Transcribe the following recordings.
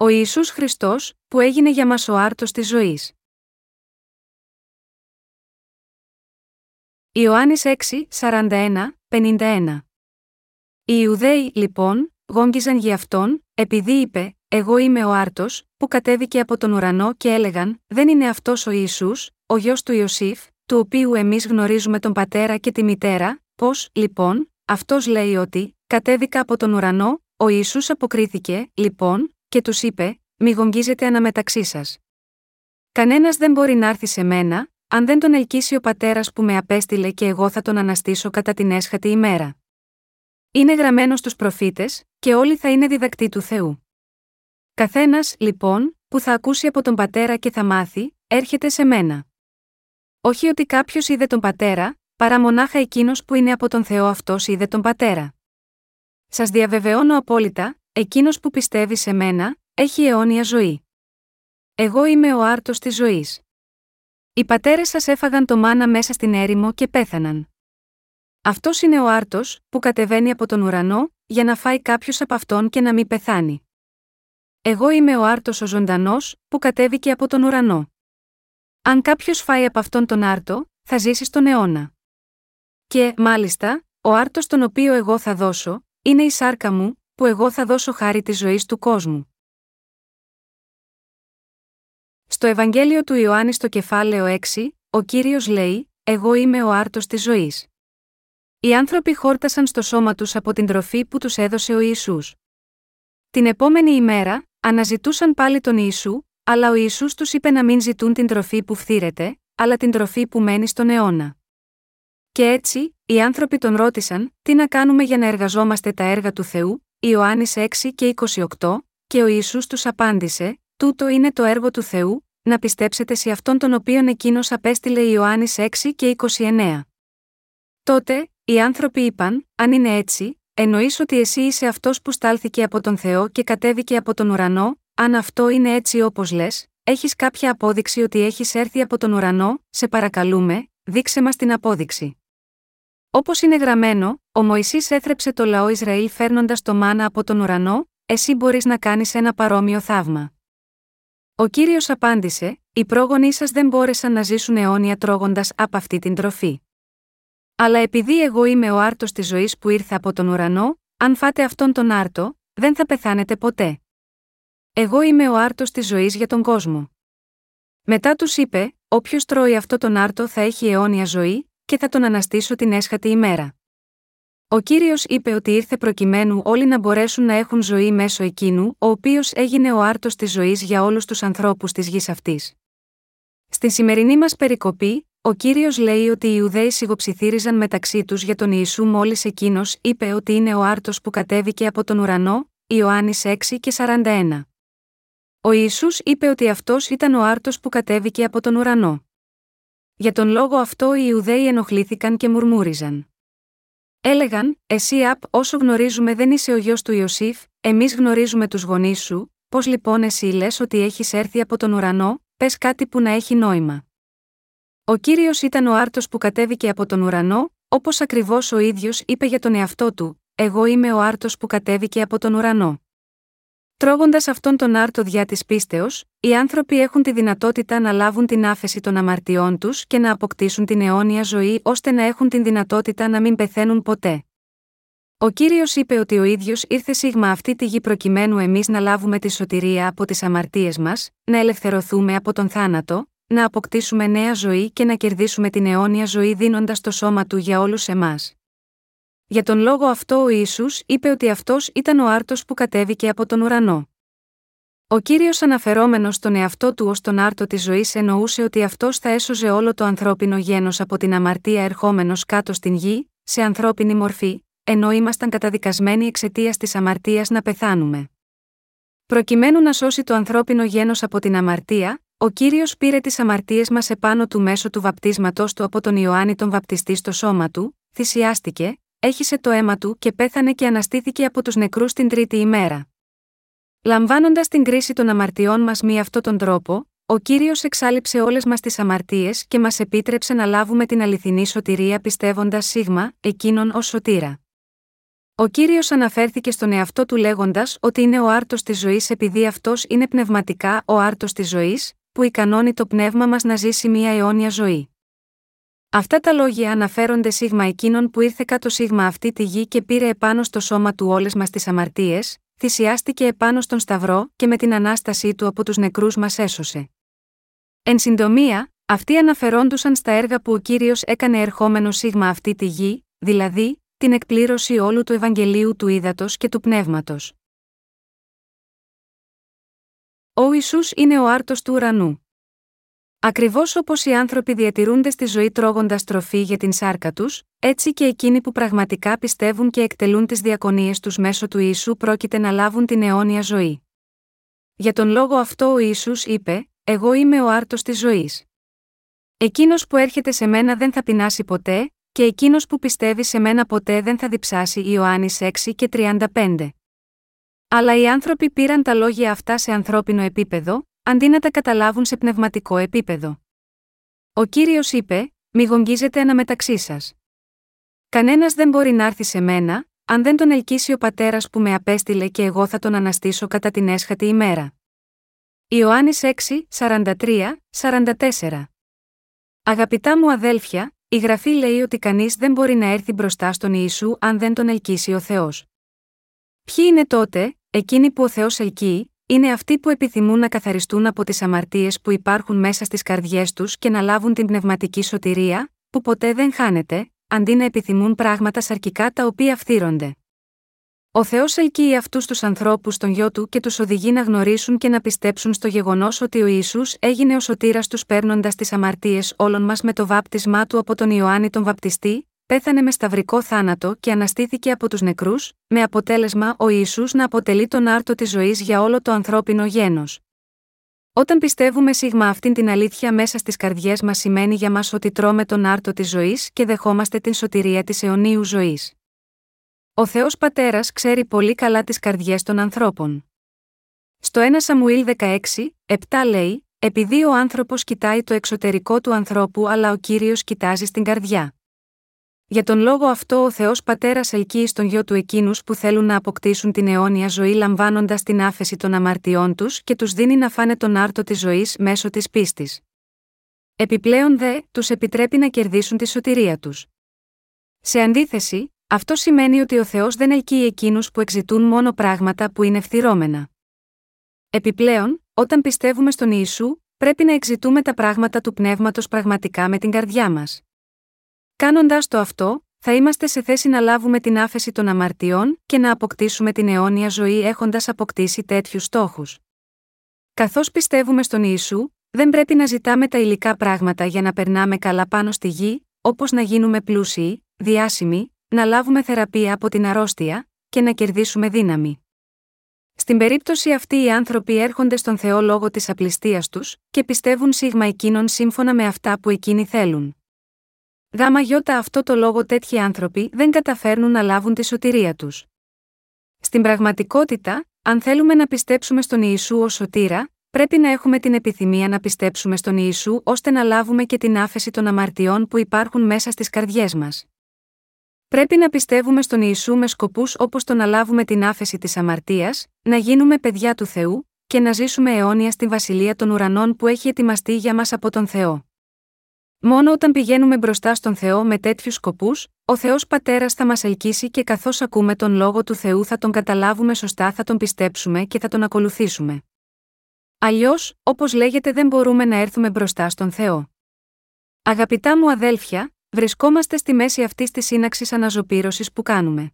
Ο Ιησούς Χριστός, που έγινε για μας ο άρτος της ζωής. Ιωάννης 6, 41, 51 Οι Ιουδαίοι, λοιπόν, γόγγιζαν για αυτόν, επειδή είπε, Εγώ είμαι ο άρτος, που κατέβηκε από τον ουρανό και έλεγαν, Δεν είναι αυτός ο Ιησούς, ο γιος του Ιωσήφ, του οποίου εμείς γνωρίζουμε τον πατέρα και τη μητέρα, πώς, λοιπόν, αυτός λέει ότι, κατέβηκα από τον ουρανό, ο Ιησούς αποκρίθηκε, λοιπόν, και τους είπε: Μη γογγίζετε αναμεταξύ σας. Κανένας δεν μπορεί να έρθει σε μένα, αν δεν τον ελκύσει ο πατέρας που με απέστειλε και εγώ θα τον αναστήσω κατά την έσχατη ημέρα. Είναι γραμμένο στους προφήτες, και όλοι θα είναι διδακτοί του Θεού. Καθένας, λοιπόν, που θα ακούσει από τον πατέρα και θα μάθει, έρχεται σε μένα. Όχι ότι κάποιος είδε τον πατέρα, παρά μονάχα εκείνος που είναι από τον Θεό αυτός είδε τον πατέρα. Σας διαβεβαιώνω απόλυτα, Εκείνος που πιστεύει σε μένα, έχει αιώνια ζωή. Εγώ είμαι ο άρτος της ζωής. Οι πατέρες σας έφαγαν το μάνα μέσα στην έρημο και πέθαναν. Αυτός είναι ο άρτος, που κατεβαίνει από τον ουρανό, για να φάει κάποιος από αυτόν και να μην πεθάνει. Εγώ είμαι ο άρτος ο ζωντανός, που κατέβηκε από τον ουρανό. Αν κάποιος φάει από αυτόν τον άρτο, θα ζήσει στον αιώνα. Και, μάλιστα, ο άρτος τον οποίο εγώ θα δώσω, είναι η σάρκα μου, που εγώ θα δώσω χάρη της ζωής του κόσμου. Στο Ευαγγέλιο του Ιωάννη στο κεφάλαιο 6, ο Κύριος λέει «Εγώ είμαι ο άρτος της ζωής». Οι άνθρωποι χόρτασαν στο σώμα τους από την τροφή που τους έδωσε ο Ιησούς. Την επόμενη ημέρα, αναζητούσαν πάλι τον Ιησού, αλλά ο Ιησούς τους είπε να μην ζητούν την τροφή που φθήρεται, αλλά την τροφή που μένει στον αιώνα. Και έτσι, οι άνθρωποι τον ρώτησαν, τι να κάνουμε για να εργαζόμαστε τα έργα του Θεού, Ιωάννης 6 και 28, και ο Ιησούς τους απάντησε, «Τούτο είναι το έργο του Θεού, να πιστέψετε σε αυτόν τον οποίον εκείνος απέστειλε Ιωάννης 6 και 29». Τότε, οι άνθρωποι είπαν, «Αν είναι έτσι, εννοείς ότι εσύ είσαι αυτός που στάλθηκε από τον Θεό και κατέβηκε από τον ουρανό, αν αυτό είναι έτσι όπως λες, έχεις κάποια απόδειξη ότι έχεις έρθει από τον ουρανό, σε παρακαλούμε, δείξε μας την απόδειξη». Όπως είναι γραμμένο, ο Μωυσής έθρεψε το λαό Ισραήλ φέρνοντας το μάνα από τον ουρανό, εσύ μπορείς να κάνεις ένα παρόμοιο θαύμα. Ο κύριος απάντησε: Οι πρόγονοί σας δεν μπόρεσαν να ζήσουν αιώνια τρώγοντας από αυτή την τροφή. Αλλά επειδή εγώ είμαι ο άρτος της ζωής που ήρθε από τον ουρανό, αν φάτε αυτόν τον άρτο, δεν θα πεθάνετε ποτέ. Εγώ είμαι ο άρτος της ζωής για τον κόσμο. Μετά τους είπε: Όποιος τρώει αυτό τον άρτο θα έχει αιώνια ζωή, και θα τον αναστήσω την έσχατη ημέρα. Ο κύριος είπε ότι ήρθε προκειμένου όλοι να μπορέσουν να έχουν ζωή μέσω εκείνου, ο οποίος έγινε ο άρτος της ζωής για όλους τους ανθρώπους της γης αυτής. Στη σημερινή μας περικοπή, ο κύριος λέει ότι οι Ιουδαίοι σιγοψιθύριζαν μεταξύ τους για τον Ιησού μόλις εκείνος είπε ότι είναι ο άρτος που κατέβηκε από τον ουρανό, Ιωάννης 6 και 41. Ο Ιησούς είπε ότι αυτός ήταν ο άρτος που κατέβηκε από τον ουρανό. Για τον λόγο αυτό οι Ιουδαίοι ενοχλήθηκαν και μουρμούριζαν. Έλεγαν, Εσύ απ, όσο γνωρίζουμε δεν είσαι ο γιος του Ιωσήφ, εμείς γνωρίζουμε τους γονείς σου, πώς λοιπόν εσύ λες ότι έχεις έρθει από τον ουρανό, πες κάτι που να έχει νόημα. Ο κύριος ήταν ο άρτος που κατέβηκε από τον ουρανό, όπως ακριβώς ο ίδιος είπε για τον εαυτό του, Εγώ είμαι ο άρτος που κατέβηκε από τον ουρανό. Τρώγοντας αυτόν τον άρτο διά της πίστεως, οι άνθρωποι έχουν τη δυνατότητα να λάβουν την άφεση των αμαρτιών τους και να αποκτήσουν την αιώνια ζωή ώστε να έχουν την δυνατότητα να μην πεθαίνουν ποτέ. Ο κύριος είπε ότι ο ίδιος ήρθε σίγμα αυτή τη γη προκειμένου εμείς να λάβουμε τη σωτηρία από τις αμαρτίες μας, να ελευθερωθούμε από τον θάνατο, να αποκτήσουμε νέα ζωή και να κερδίσουμε την αιώνια ζωή δίνοντας το σώμα του για όλους εμάς. Για τον λόγο αυτό ο Ιησούς είπε ότι αυτός ήταν ο άρτος που κατέβηκε από τον ουρανό. Ο κύριος αναφερόμενος στον εαυτό του ως τον άρτο της ζωής εννοούσε ότι αυτός θα έσωζε όλο το ανθρώπινο γένος από την αμαρτία ερχόμενος κάτω στην γη, σε ανθρώπινη μορφή, ενώ ήμασταν καταδικασμένοι εξαιτίας της αμαρτίας να πεθάνουμε. Προκειμένου να σώσει το ανθρώπινο γένος από την αμαρτία, ο κύριος πήρε τις αμαρτίες μας επάνω του μέσω του βαπτίσματός του από τον Ιωάννη τον Βαπτιστή στο σώμα του, θυσιάστηκε, έχισε το αίμα του και πέθανε και αναστήθηκε από τους νεκρούς την τρίτη ημέρα. Λαμβάνοντας την κρίση των αμαρτιών μας με αυτόν τον τρόπο, ο κύριος εξάλληψε όλες μας τις αμαρτίες και μας επίτρεψε να λάβουμε την αληθινή σωτηρία πιστεύοντας σίγμα, εκείνον ως σωτήρα. Ο κύριος αναφέρθηκε στον εαυτό του λέγοντας ότι είναι ο άρτος της ζωής επειδή αυτός είναι πνευματικά ο άρτος της ζωής, που ικανώνει το πνεύμα μας να ζήσει μια αιώνια ζωή. Αυτά τα λόγια αναφέρονται σίγμα εκείνων που ήρθε κάτω σίγμα αυτή τη γη και πήρε επάνω στο σώμα του όλες μας τις αμαρτίες, θυσιάστηκε επάνω στον Σταυρό και με την ανάστασή του από τους νεκρούς μας έσωσε. Εν συντομία, αυτοί αναφερόντουσαν στα έργα που ο κύριος έκανε ερχόμενο σίγμα αυτή τη γη, δηλαδή, την εκπλήρωση όλου του Ευαγγελίου του Ήδατος και του Πνεύματος. Ο Ιησούς είναι ο άρτος του ουρανού. Ακριβώς όπως οι άνθρωποι διατηρούνται στη ζωή τρώγοντας τροφή για την σάρκα τους, έτσι και εκείνοι που πραγματικά πιστεύουν και εκτελούν τις διακονίες τους μέσω του Ιησού πρόκειται να λάβουν την αιώνια ζωή. Για τον λόγο αυτό ο Ιησούς είπε: Εγώ είμαι ο άρτος της ζωής. Εκείνος που έρχεται σε μένα δεν θα πεινάσει ποτέ, και εκείνος που πιστεύει σε μένα ποτέ δεν θα διψάσει Ιωάννης 6 και 35. Αλλά οι άνθρωποι πήραν τα λόγια αυτά σε ανθρώπινο επίπεδο, αντί να τα καταλάβουν σε πνευματικό επίπεδο. Ο κύριος είπε: Μη γογγίζετε αναμεταξύ σας. Κανένας δεν μπορεί να έρθει σε μένα, αν δεν τον ελκύσει ο πατέρας που με απέστειλε και εγώ θα τον αναστήσω κατά την έσχατη ημέρα. Ιωάννης 6, 43, 44. Αγαπητά μου αδέλφια, η γραφή λέει ότι κανείς δεν μπορεί να έρθει μπροστά στον Ιησού αν δεν τον ελκύσει ο Θεός. Ποιοι είναι τότε, εκείνοι που ο Θεός ελκύει, είναι αυτοί που επιθυμούν να καθαριστούν από τις αμαρτίες που υπάρχουν μέσα στις καρδιές τους και να λάβουν την πνευματική σωτηρία, που ποτέ δεν χάνεται, αντί να επιθυμούν πράγματα σαρκικά τα οποία φθύρονται. Ο Θεός ελκύει αυτούς τους ανθρώπους στον γιο του και τους οδηγεί να γνωρίσουν και να πιστέψουν στο γεγονός ότι ο Ισού έγινε ο σωτήρας τους παίρνοντας τις αμαρτίες όλων μας με το βάπτισμά του από τον Ιωάννη τον Βαπτιστή, πέθανε με σταυρικό θάνατο και αναστήθηκε από τους νεκρούς, με αποτέλεσμα ο Ισού να αποτελεί τον άρτο της ζωής για όλο το ανθρώπινο γένος. Όταν πιστεύουμε σίγμα αυτήν την αλήθεια μέσα στις καρδιές μας σημαίνει για μας ότι τρώμε τον άρτο της ζωής και δεχόμαστε την σωτηρία της αιωνίου ζωής. Ο Θεός Πατέρας ξέρει πολύ καλά τις καρδιές των ανθρώπων. Στο 1 Σαμουήλ 16, 7 λέει: Επειδή ο άνθρωπος κοιτάει το εξωτερικό του ανθρώπου, αλλά ο κύριος κοιτάζει στην καρδιά. Για τον λόγο αυτό ο Θεός Πατέρα ελκύει στον γιο του εκείνους που θέλουν να αποκτήσουν την αιώνια ζωή λαμβάνοντας την άφεση των αμαρτιών τους και τους δίνει να φάνε τον άρτο της ζωής μέσω της πίστης. Επιπλέον δε, τους επιτρέπει να κερδίσουν τη σωτηρία τους. Σε αντίθεση, αυτό σημαίνει ότι ο Θεός δεν ελκύει εκείνους που εξητούν μόνο πράγματα που είναι φθυρώμενα. Επιπλέον, όταν πιστεύουμε στον Ιησού, πρέπει να εξητούμε τα πράγματα του πνεύματος πραγματικά με την καρδιά μας. Κάνοντα το αυτό, θα είμαστε σε θέση να λάβουμε την άφεση των αμαρτιών και να αποκτήσουμε την αιώνια ζωή έχοντας αποκτήσει τέτοιους στόχους. Καθώς πιστεύουμε στον Ιησού, δεν πρέπει να ζητάμε τα υλικά πράγματα για να περνάμε καλά πάνω στη γη, όπως να γίνουμε πλούσιοι, διάσημοι, να λάβουμε θεραπεία από την αρρώστια και να κερδίσουμε δύναμη. Στην περίπτωση αυτή οι άνθρωποι έρχονται στον Θεό λόγω της απληστίας τους και πιστεύουν σίγμα εκείνων σύμφωνα με αυτά που εκείνοι θέλουν. Γάμα γιώτα αυτό το λόγο τέτοιοι άνθρωποι δεν καταφέρνουν να λάβουν τη σωτηρία τους. Στην πραγματικότητα, αν θέλουμε να πιστέψουμε στον Ιησού ως σωτήρα, πρέπει να έχουμε την επιθυμία να πιστέψουμε στον Ιησού ώστε να λάβουμε και την άφεση των αμαρτιών που υπάρχουν μέσα στις καρδιές μας. Πρέπει να πιστεύουμε στον Ιησού με σκοπούς όπως το να λάβουμε την άφεση της αμαρτίας, να γίνουμε παιδιά του Θεού και να ζήσουμε αιώνια στη βασιλεία των ουρανών που έχει ετοιμαστεί για μας από τον Θεό. Μόνο όταν πηγαίνουμε μπροστά στον Θεό με τέτοιους σκοπούς, ο Θεός Πατέρας θα μας ελκύσει και καθώς ακούμε τον λόγο του Θεού θα τον καταλάβουμε σωστά, θα τον πιστέψουμε και θα τον ακολουθήσουμε. Αλλιώς, όπως λέγεται, δεν μπορούμε να έρθουμε μπροστά στον Θεό. Αγαπητά μου αδέλφια, βρισκόμαστε στη μέση αυτής της σύναξης αναζωπήρωσης που κάνουμε.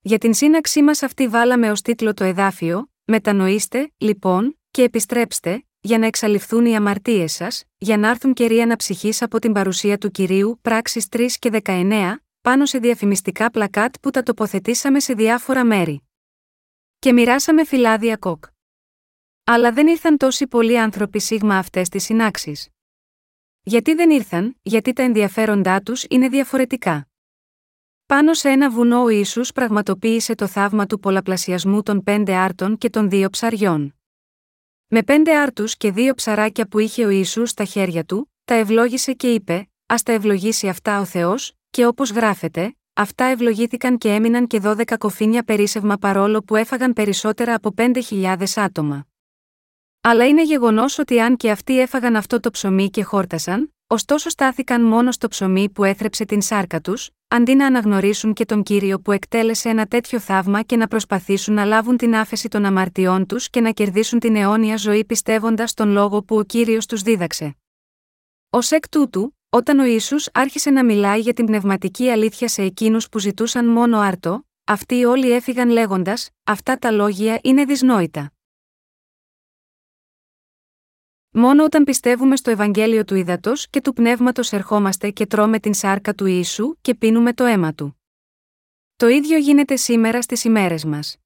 Για την σύναξή μας αυτή βάλαμε ως τίτλο το εδάφιο: Μετανοήστε, λοιπόν, και επιστρέψτε, για να εξαλειφθούν οι αμαρτίες σας, για να έρθουν καιροί αναψυχής από την παρουσία του κυρίου, πράξεις 3 και 19, πάνω σε διαφημιστικά πλακάτ που τα τοποθετήσαμε σε διάφορα μέρη. Και μοιράσαμε φυλάδια κοκ. Αλλά δεν ήρθαν τόσοι πολλοί άνθρωποι σίγμα αυτές τις συνάξεις. Γιατί δεν ήρθαν, γιατί τα ενδιαφέροντά τους είναι διαφορετικά. Πάνω σε ένα βουνό ο Ιησούς πραγματοποίησε το θαύμα του πολλαπλασιασμού των πέντε άρτων και των δύο ψαριών. Με πέντε άρτους και δύο ψαράκια που είχε ο Ιησούς στα χέρια του, τα ευλόγησε και είπε: Α τα ευλογήσει αυτά ο Θεός, και όπως γράφεται, αυτά ευλογήθηκαν και έμειναν και 12 κοφίνια περίσευμα παρόλο που έφαγαν περισσότερα από 5.000 άτομα. Αλλά είναι γεγονός ότι αν και αυτοί έφαγαν αυτό το ψωμί και χόρτασαν, ωστόσο στάθηκαν μόνο στο ψωμί που έθρεψε την σάρκα τους, αντί να αναγνωρίσουν και τον κύριο που εκτέλεσε ένα τέτοιο θαύμα και να προσπαθήσουν να λάβουν την άφεση των αμαρτιών τους και να κερδίσουν την αιώνια ζωή πιστεύοντας τον λόγο που ο κύριος τους δίδαξε. Ω εκ τούτου, όταν ο Ισού άρχισε να μιλάει για την πνευματική αλήθεια σε εκείνους που ζητούσαν μόνο άρτο, αυτοί όλοι έφυγαν λέγοντας: Αυτά τα λόγια είναι δυσνόητα. Μόνο όταν πιστεύουμε στο Ευαγγέλιο του Ήδατος και του Πνεύματος ερχόμαστε και τρώμε την σάρκα του Ιησού και πίνουμε το αίμα του. Το ίδιο γίνεται σήμερα στις ημέρες μας.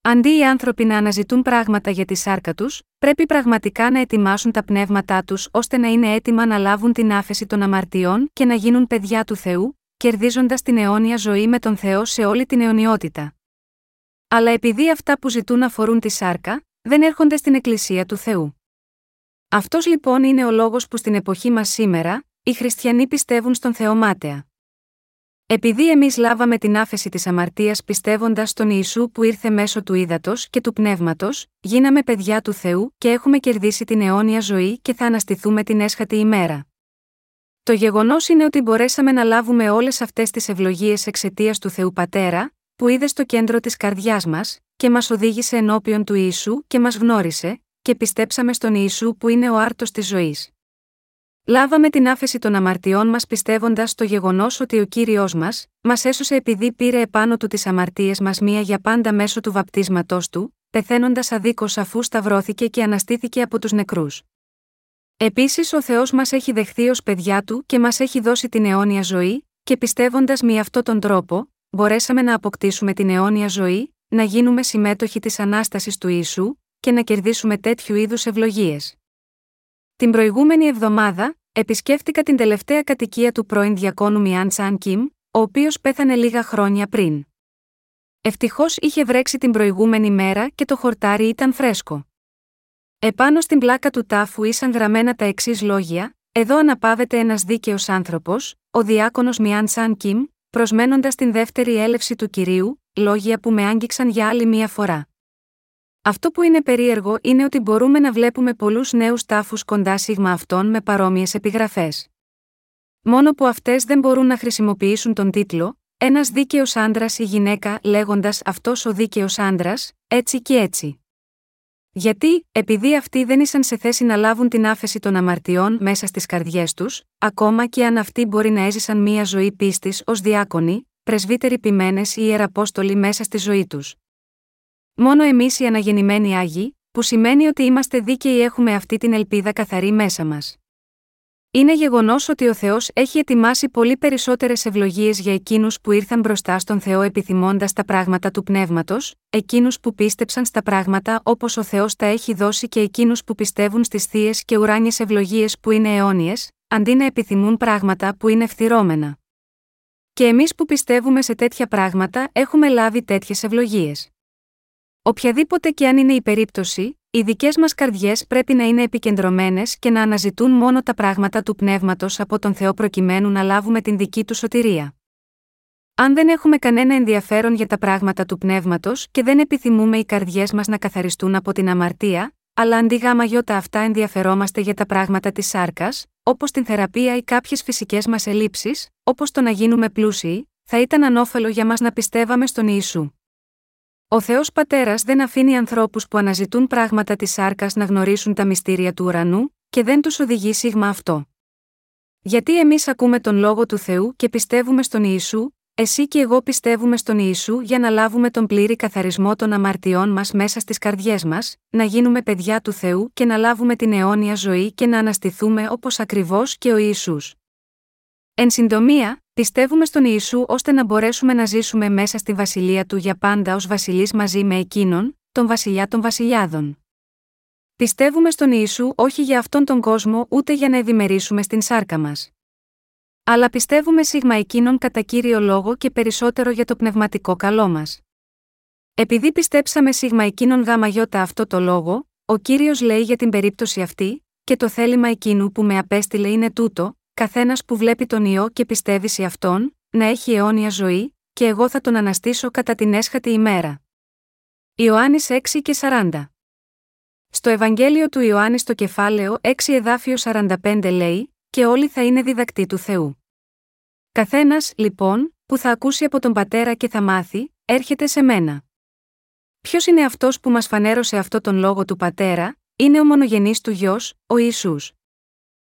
Αντί οι άνθρωποι να αναζητούν πράγματα για τη σάρκα τους, πρέπει πραγματικά να ετοιμάσουν τα πνεύματά τους ώστε να είναι έτοιμα να λάβουν την άφεση των αμαρτιών και να γίνουν παιδιά του Θεού, κερδίζοντας την αιώνια ζωή με τον Θεό σε όλη την αιωνιότητα. Αλλά επειδή αυτά που ζητούν αφορούν τη σάρκα, δεν έρχονται στην Εκκλησία του Θεού. Αυτός λοιπόν είναι ο λόγος που στην εποχή μας σήμερα, οι χριστιανοί πιστεύουν στον Θεό μάταια. Επειδή εμείς λάβαμε την άφεση της αμαρτίας πιστεύοντας στον Ιησού που ήρθε μέσω του ύδατος και του πνεύματος, γίναμε παιδιά του Θεού και έχουμε κερδίσει την αιώνια ζωή και θα αναστηθούμε την έσχατη ημέρα. Το γεγονός είναι ότι μπορέσαμε να λάβουμε όλες αυτές τις ευλογίες εξαιτίας του Θεού Πατέρα, που είδε στο κέντρο της καρδιάς μας, και μας οδήγησε ενώπιον του Ιησού και μας γνώρισε, και πιστέψαμε στον Ιησού που είναι ο άρτος της ζωής. Λάβαμε την άφεση των αμαρτιών μας πιστεύοντας στο γεγονός ότι ο κύριος μας, μας έσωσε επειδή πήρε επάνω του τις αμαρτίες μας μία για πάντα μέσω του βαπτίσματός του, πεθαίνοντας αδίκως αφού σταυρώθηκε και αναστήθηκε από τους νεκρούς. Επίσης ο Θεός μας έχει δεχθεί ως παιδιά του και μας έχει δώσει την αιώνια ζωή, και πιστεύοντας με αυτόν τον τρόπο, μπορέσαμε να αποκτήσουμε την αιώνια ζωή, να γίνουμε συμμέτοχοι της ανάστασης του Ιησού, και να κερδίσουμε τέτοιου είδους ευλογίες. Την προηγούμενη εβδομάδα, επισκέφτηκα την τελευταία κατοικία του πρώην διακόνου Μιάν Τσάν Κιμ, ο οποίος πέθανε λίγα χρόνια πριν. Ευτυχώς είχε βρέξει την προηγούμενη μέρα και το χορτάρι ήταν φρέσκο. Επάνω στην πλάκα του τάφου ήσαν γραμμένα τα εξής λόγια: Εδώ αναπαύεται ένας δίκαιος άνθρωπος, ο διάκονος Μιάν Τσάν Κιμ, προσμένοντας την δεύτερη έλευση του κυρίου, λόγια που με άγγιξαν για άλλη μία φορά. Αυτό που είναι περίεργο είναι ότι μπορούμε να βλέπουμε πολλούς νέους τάφους κοντά σίγμα αυτών με παρόμοιες επιγραφές. Μόνο που αυτές δεν μπορούν να χρησιμοποιήσουν τον τίτλο Ένας δίκαιος άντρας ή γυναίκα λέγοντας Αυτός ο δίκαιος άντρας, έτσι και έτσι. Γιατί, επειδή αυτοί δεν ήσαν σε θέση να λάβουν την άφεση των αμαρτιών μέσα στις καρδιές τους, ακόμα και αν αυτοί μπορεί να έζησαν μία ζωή πίστης ως διάκονοι, πρεσβύτεροι ποιμένε ή ιεραπόστολοι μέσα στη ζωή τους. Μόνο εμείς οι αναγεννημένοι Άγιοι, που σημαίνει ότι είμαστε δίκαιοι έχουμε αυτή την ελπίδα καθαρή μέσα μας. Είναι γεγονός ότι ο Θεός έχει ετοιμάσει πολύ περισσότερες ευλογίες για εκείνους που ήρθαν μπροστά στον Θεό επιθυμώντας τα πράγματα του πνεύματος, εκείνους που πίστεψαν στα πράγματα όπως ο Θεός τα έχει δώσει και εκείνους που πιστεύουν στις θείες και ουράνιες ευλογίες που είναι αιώνιες, αντί να επιθυμούν πράγματα που είναι φθυρώμενα. Και εμείς που πιστεύουμε σε τέτοια πράγματα έχουμε λάβει τέτοιες ευλογίες. Οποιαδήποτε και αν είναι η περίπτωση, οι δικές μας καρδιές πρέπει να είναι επικεντρωμένες και να αναζητούν μόνο τα πράγματα του πνεύματος από τον Θεό προκειμένου να λάβουμε την δική του σωτηρία. Αν δεν έχουμε κανένα ενδιαφέρον για τα πράγματα του πνεύματος και δεν επιθυμούμε οι καρδιές μας να καθαριστούν από την αμαρτία, αλλά αντί γάμα γιώτα αυτά ενδιαφερόμαστε για τα πράγματα της σάρκας, όπως την θεραπεία ή κάποιες φυσικές μας ελλείψεις, όπως το να γίνουμε πλούσιοι, θα ήταν ανώφελο για μας να πιστεύαμε στον Ιησού. Ο Θεός Πατέρας δεν αφήνει ανθρώπους που αναζητούν πράγματα της σάρκας να γνωρίσουν τα μυστήρια του ουρανού, και δεν τους οδηγεί σίγμα αυτό. Γιατί εμείς ακούμε τον λόγο του Θεού και πιστεύουμε στον Ιησού, εσύ και εγώ πιστεύουμε στον Ιησού για να λάβουμε τον πλήρη καθαρισμό των αμαρτιών μας μέσα στις καρδιές μας, να γίνουμε παιδιά του Θεού και να λάβουμε την αιώνια ζωή και να αναστηθούμε όπως ακριβώς και ο Ιησούς. Εν συντομία, πιστεύουμε στον Ιησού ώστε να μπορέσουμε να ζήσουμε μέσα στη βασιλεία του για πάντα ως βασιλείς μαζί με εκείνον, τον βασιλιά των βασιλιάδων. Πιστεύουμε στον Ιησού όχι για αυτόν τον κόσμο ούτε για να ευημερίσουμε στην σάρκα μας. Αλλά πιστεύουμε σίγμα εκείνον κατά κύριο λόγο και περισσότερο για το πνευματικό καλό μας. Επειδή πιστέψαμε σίγμα εκείνον γάμα γιώτα αυτό το λόγο, ο κύριος λέει για την περίπτωση αυτή, και το θέλημα εκείνου που με απέστειλε είναι τούτο, καθένας που βλέπει τον ιό και πιστεύει σε αυτόν, να έχει αιώνια ζωή, και εγώ θα τον αναστήσω κατά την έσχατη ημέρα. Ιωάννης 6 και 40 Στο Ευαγγέλιο του Ιωάννη στο κεφάλαιο 6 εδάφιο 45 λέει «Και όλοι θα είναι διδακτοί του Θεού». Καθένας, λοιπόν, που θα ακούσει από τον Πατέρα και θα μάθει, έρχεται σε μένα. Ποιος είναι αυτός που μας φανέρωσε αυτό τον λόγο του Πατέρα, είναι ο μονογενής του γιος, ο Ισού.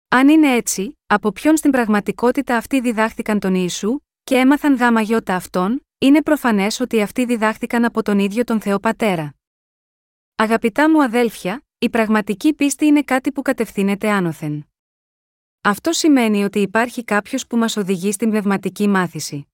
Αν είναι έτσι, από ποιον στην πραγματικότητα αυτοί διδάχθηκαν τον Ιησού, και έμαθαν γάμα γιώτα αυτόν, είναι προφανές ότι αυτοί διδάχθηκαν από τον ίδιο τον Θεό Πατέρα. Αγαπητά μου αδέλφια, η πραγματική πίστη είναι κάτι που κατευθύνεται άνωθεν. Αυτό σημαίνει ότι υπάρχει κάποιος που μας οδηγεί στην πνευματική μάθηση.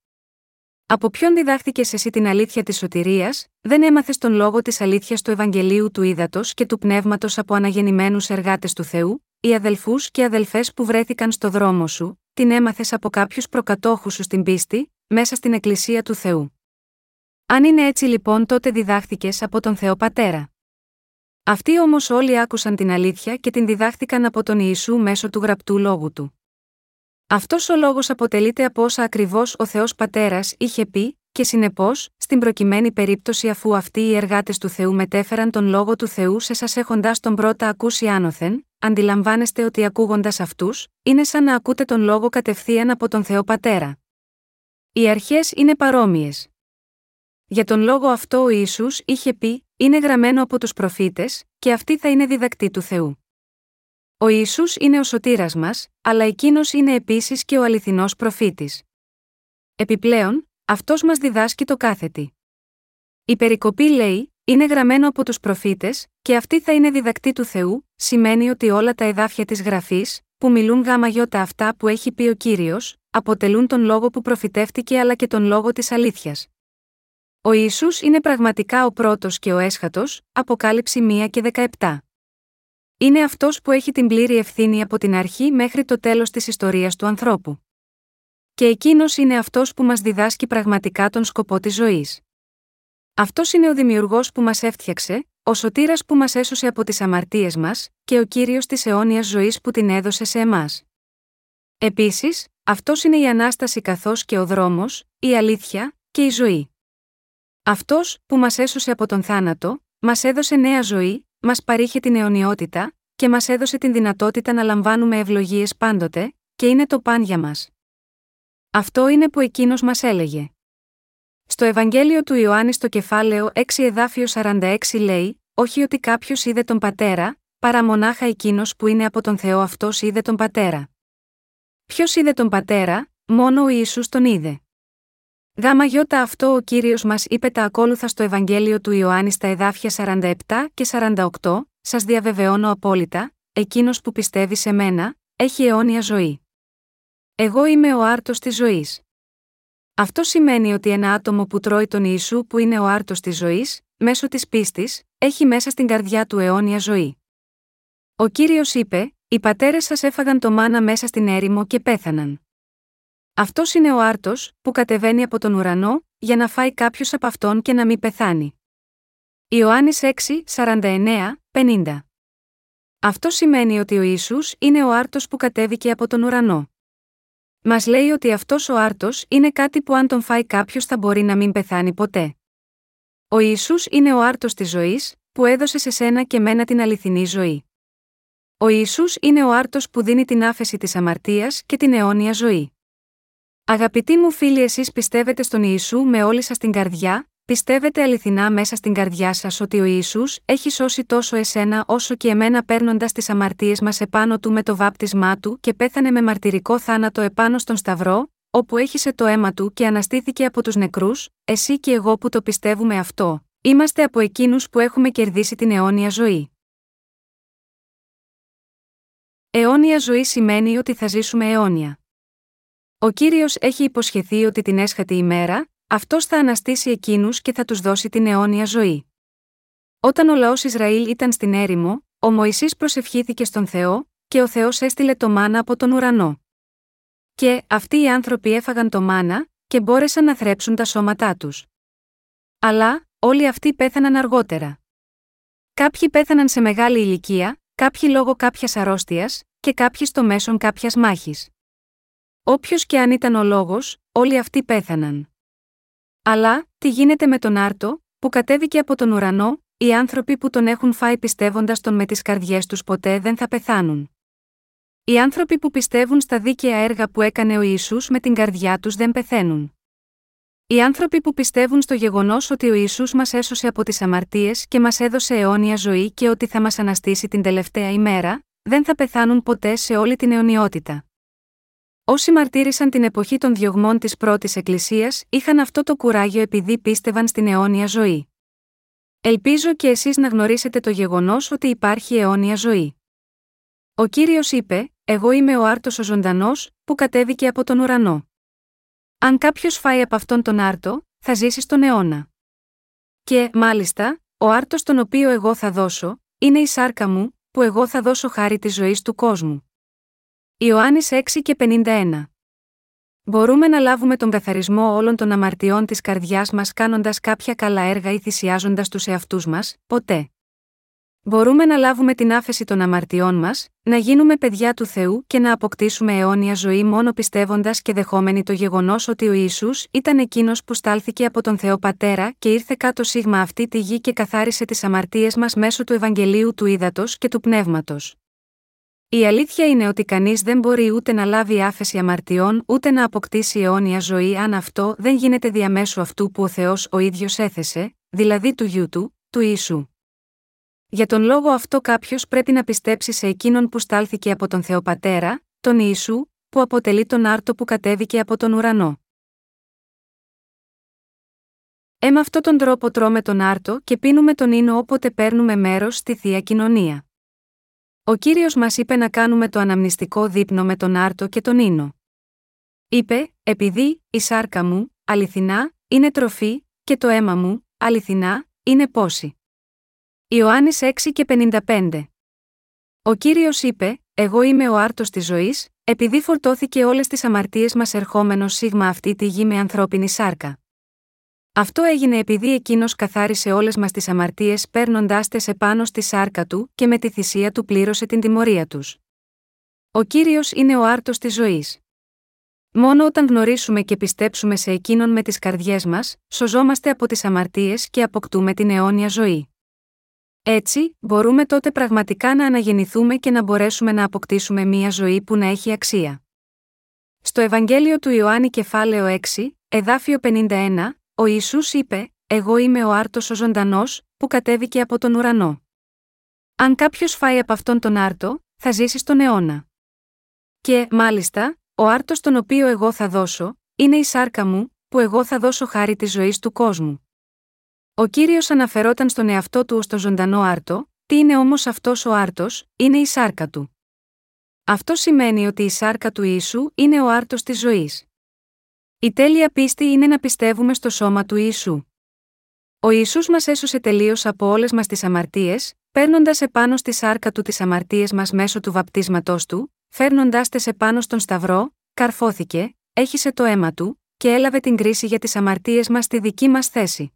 Από ποιον διδάχθηκες εσύ την αλήθεια της σωτηρίας, δεν έμαθες τον λόγο της αλήθειας του Ευαγγελίου του Ήδατος και του Πνεύματος από αναγεννημένους εργάτες του Θεού, οι αδελφούς και αδελφές που βρέθηκαν στο δρόμο σου, την έμαθες από κάποιους προκατόχους σου στην πίστη, μέσα στην Εκκλησία του Θεού. Αν είναι έτσι λοιπόν τότε διδάχθηκες από τον Θεό Πατέρα. Αυτοί όμως όλοι άκουσαν την αλήθεια και την διδάχθηκαν από τον Ιησού μέσω του γραπτού λόγου του. Αυτός ο λόγος αποτελείται από όσα ακριβώς ο Θεός Πατέρας είχε πει, και συνεπώς, στην προκειμένη περίπτωση αφού αυτοί οι εργάτες του Θεού μετέφεραν τον λόγο του Θεού σε σας έχοντα τον πρώτα ακούσει άνωθεν, αντιλαμβάνεστε ότι ακούγοντας αυτούς, είναι σαν να ακούτε τον λόγο κατευθείαν από τον Θεό Πατέρα. Οι αρχές είναι παρόμοιες. Για τον λόγο αυτό ο Ισού είχε πει: Είναι γραμμένο από τους προφήτες, και αυτή θα είναι διδακτή του Θεού. Ο Ισού είναι ο σωτήρας μας, αλλά εκείνος είναι επίσης και ο αληθινός προφήτης. Επιπλέον, αυτός μας διδάσκει το κάθετη. Η περικοπή λέει: Είναι γραμμένο από τους προφήτες, και αυτή θα είναι διδακτή του Θεού, σημαίνει ότι όλα τα εδάφια της γραφής, που μιλούν γάμα γιώτα αυτά που έχει πει ο κύριος, αποτελούν τον λόγο που προφητεύτηκε αλλά και τον λόγο της αλήθειας. Ο Ιησούς είναι πραγματικά ο πρώτος και ο έσχατος, Αποκάλυψη 1 και 17. Είναι αυτός που έχει την πλήρη ευθύνη από την αρχή μέχρι το τέλος της ιστορίας του ανθρώπου. Και εκείνος είναι αυτός που μας διδάσκει πραγματικά τον σκοπό της ζωής. Αυτός είναι ο Δημιουργός που μας έφτιαξε, ο σωτήρας που μας έσωσε από τις αμαρτίες μας, και ο κύριος της αιώνιας ζωής που την έδωσε σε εμάς. Επίσης, αυτός είναι η ανάσταση καθώς και ο δρόμος, η αλήθεια και η ζωή. Αυτός, που μας έσωσε από τον θάνατο, μας έδωσε νέα ζωή, μας παρήχε την αιωνιότητα, και μας έδωσε την δυνατότητα να λαμβάνουμε ευλογίες πάντοτε, και είναι το παν για μας. Αυτό είναι που εκείνος μας έλεγε. Στο Ευαγγέλιο του Ιωάννη στο κεφάλαιο 6 εδάφιο 46 λέει, όχι ότι κάποιος είδε τον πατέρα, παρά μονάχα εκείνος που είναι από τον Θεό αυτός είδε τον πατέρα. Ποιος είδε τον πατέρα, μόνο ο Ιησούς τον είδε. Γάμα γιώτα αυτό ο κύριος μας είπε τα ακόλουθα στο Ευαγγέλιο του Ιωάννη στα εδάφια 47 και 48, σας διαβεβαιώνω απόλυτα, εκείνος που πιστεύει σε μένα, έχει αιώνια ζωή. Εγώ είμαι ο άρτος της ζωής. Αυτό σημαίνει ότι ένα άτομο που τρώει τον Ιησού που είναι ο άρτος της ζωής, μέσω της πίστης, έχει μέσα στην καρδιά του αιώνια ζωή. Ο κύριος είπε: Οι πατέρες σας έφαγαν το μάνα μέσα στην έρημο και πέθαναν. Αυτός είναι ο άρτος, που κατεβαίνει από τον ουρανό, για να φάει κάποιος από αυτόν και να μην πεθάνει. Ιωάννης 6, 49, 50. Αυτό σημαίνει ότι ο Ιησούς είναι ο άρτος που κατέβηκε από τον ουρανό. Μας λέει ότι αυτός ο άρτος είναι κάτι που αν τον φάει κάποιος θα μπορεί να μην πεθάνει ποτέ. Ο Ισού είναι ο άρτος της ζωής, που έδωσε σε σένα και μένα την αληθινή ζωή. Ο Ισού είναι ο άρτος που δίνει την άφεση της αμαρτίας και την αιώνια ζωή. Αγαπητοί μου φίλοι, εσείς πιστεύετε στον Ιησού με όλη σας την καρδιά, πιστεύετε αληθινά μέσα στην καρδιά σας ότι ο Ισού έχει σώσει τόσο εσένα όσο και εμένα παίρνοντας τις αμαρτίες μας επάνω του με το βάπτισμά του και πέθανε με μαρτυρικό θάνατο επάνω στον Σταυρό, όπου έχισε το αίμα του και αναστήθηκε από τους νεκρούς, εσύ και εγώ που το πιστεύουμε αυτό, είμαστε από εκείνους που έχουμε κερδίσει την αιώνια ζωή. Αιώνια ζωή σημαίνει ότι θα ζήσουμε αιώνια. Ο κύριος έχει υποσχεθεί ότι την έσχατη ημέρα, αυτός θα αναστήσει εκείνους και θα τους δώσει την αιώνια ζωή. Όταν ο λαός Ισραήλ ήταν στην έρημο, ο Μωυσής προσευχήθηκε στον Θεό, και ο Θεός έστειλε το μάνα από τον ουρανό. Και αυτοί οι άνθρωποι έφαγαν το μάνα, και μπόρεσαν να θρέψουν τα σώματά τους. Αλλά, όλοι αυτοί πέθαναν αργότερα. Κάποιοι πέθαναν σε μεγάλη ηλικία, κάποιοι λόγω κάποιας αρρώστιας, και κάποιοι στο μέσον κάποιας μάχης. Όποιος και αν ήταν ο λόγος, όλοι αυτοί πέθαναν. Αλλά, τι γίνεται με τον Άρτο, που κατέβηκε από τον ουρανό, οι άνθρωποι που τον έχουν φάει πιστεύοντας τον με τις καρδιές τους ποτέ δεν θα πεθάνουν. Οι άνθρωποι που πιστεύουν στα δίκαια έργα που έκανε ο Ιησούς με την καρδιά τους δεν πεθαίνουν. Οι άνθρωποι που πιστεύουν στο γεγονός ότι ο Ιησούς μας έσωσε από τις αμαρτίες και μας έδωσε αιώνια ζωή και ότι θα μας αναστήσει την τελευταία ημέρα, δεν θα πεθάνουν ποτέ σε όλη την αιωνιότητα. Όσοι μαρτύρησαν την εποχή των διωγμών της πρώτης Εκκλησίας είχαν αυτό το κουράγιο επειδή πίστευαν στην αιώνια ζωή. Ελπίζω και εσείς να γνωρίσετε το γεγονός ότι υπάρχει αιώνια ζωή. Ο κύριος είπε: Εγώ είμαι ο άρτος ο ζωντανός, που κατέβηκε από τον ουρανό. Αν κάποιος φάει από αυτόν τον άρτο, θα ζήσει στον αιώνα. Και, μάλιστα, ο άρτος τον οποίο εγώ θα δώσω, είναι η σάρκα μου, που εγώ θα δώσω χάρη της ζωής του κόσμου. Ιωάννης 6 και 51 Μπορούμε να λάβουμε τον καθαρισμό όλων των αμαρτιών της καρδιάς μας κάνοντας κάποια καλά έργα ή θυσιάζοντας τους εαυτούς μας, ποτέ. Μπορούμε να λάβουμε την άφεση των αμαρτιών μας, να γίνουμε παιδιά του Θεού και να αποκτήσουμε αιώνια ζωή μόνο πιστεύοντας και δεχόμενοι το γεγονός ότι ο Ισού ήταν εκείνος που στάλθηκε από τον Θεό Πατέρα και ήρθε κάτω σίγμα αυτή τη γη και καθάρισε τις αμαρτίες μας μέσω του Ευαγγελίου του Ήδατος και του Πνεύματος. Η αλήθεια είναι ότι κανείς δεν μπορεί ούτε να λάβει άφεση αμαρτιών ούτε να αποκτήσει αιώνια ζωή αν αυτό δεν γίνεται διαμέσου αυτού που ο Θεός ο ίδιος έθεσε, δηλαδή του γιού του, του Ιησού. Για τον λόγο αυτό κάποιος πρέπει να πιστέψει σε εκείνον που στάλθηκε από τον Θεό Πατέρα, τον Ιησού, που αποτελεί τον άρτο που κατέβηκε από τον ουρανό. Ε, με αυτόν τον τρόπο τρώμε τον άρτο και πίνουμε τον ίνο όποτε παίρνουμε μέρος στη θεία κοινωνία. Ο κύριος μας είπε να κάνουμε το αναμνηστικό δείπνο με τον άρτο και τον ίνο. Είπε, επειδή η σάρκα μου, αληθινά, είναι τροφή, και το αίμα μου, αληθινά, είναι πόση. Ιωάννης 6 και 55 Ο Κύριος είπε, Εγώ είμαι ο άρτος της ζωής, επειδή φορτώθηκε όλες τις αμαρτίες μας ερχόμενος σίγμα αυτή τη γη με ανθρώπινη σάρκα. Αυτό έγινε επειδή εκείνος καθάρισε όλες μας τις αμαρτίες παίρνοντάς τες επάνω στη σάρκα του και με τη θυσία του πλήρωσε την τιμωρία τους. Ο κύριος είναι ο άρτος της ζωής. Μόνο όταν γνωρίσουμε και πιστέψουμε σε εκείνον με τις καρδιές μας, σωζόμαστε από τις αμαρτίες και αποκτούμε την αιώνια ζωή. Έτσι, μπορούμε τότε πραγματικά να αναγεννηθούμε και να μπορέσουμε να αποκτήσουμε μία ζωή που να έχει αξία. Στο Ευαγγέλιο του Ιωάννη κεφάλαιο 6, εδάφιο 51, ο Ιησούς είπε «Εγώ είμαι ο άρτος ο ζωντανός, που κατέβηκε από τον ουρανό». Αν κάποιος φάει από αυτόν τον άρτο, θα ζήσει στον αιώνα. Και, μάλιστα, ο άρτος τον οποίο εγώ θα δώσω, είναι η σάρκα μου, που εγώ θα δώσω χάρη της ζωής του κόσμου. Ο κύριος αναφερόταν στον εαυτό του ως το ζωντανό άρτο, τι είναι όμως αυτός ο άρτος, είναι η σάρκα του. Αυτό σημαίνει ότι η σάρκα του Ιησού είναι ο άρτος της ζωής. Η τέλεια πίστη είναι να πιστεύουμε στο σώμα του Ιησού. Ο Ιησούς μας έσωσε τελείως από όλες μας τις αμαρτίες, παίρνοντας επάνω στη σάρκα του τις αμαρτίες μας μέσω του βαπτίσματός του, φέρνοντάς τες επάνω στον Σταυρό, καρφώθηκε, έχισε το αίμα του, και έλαβε την κρίση για τις αμαρτίες μας στη δική μας θέση.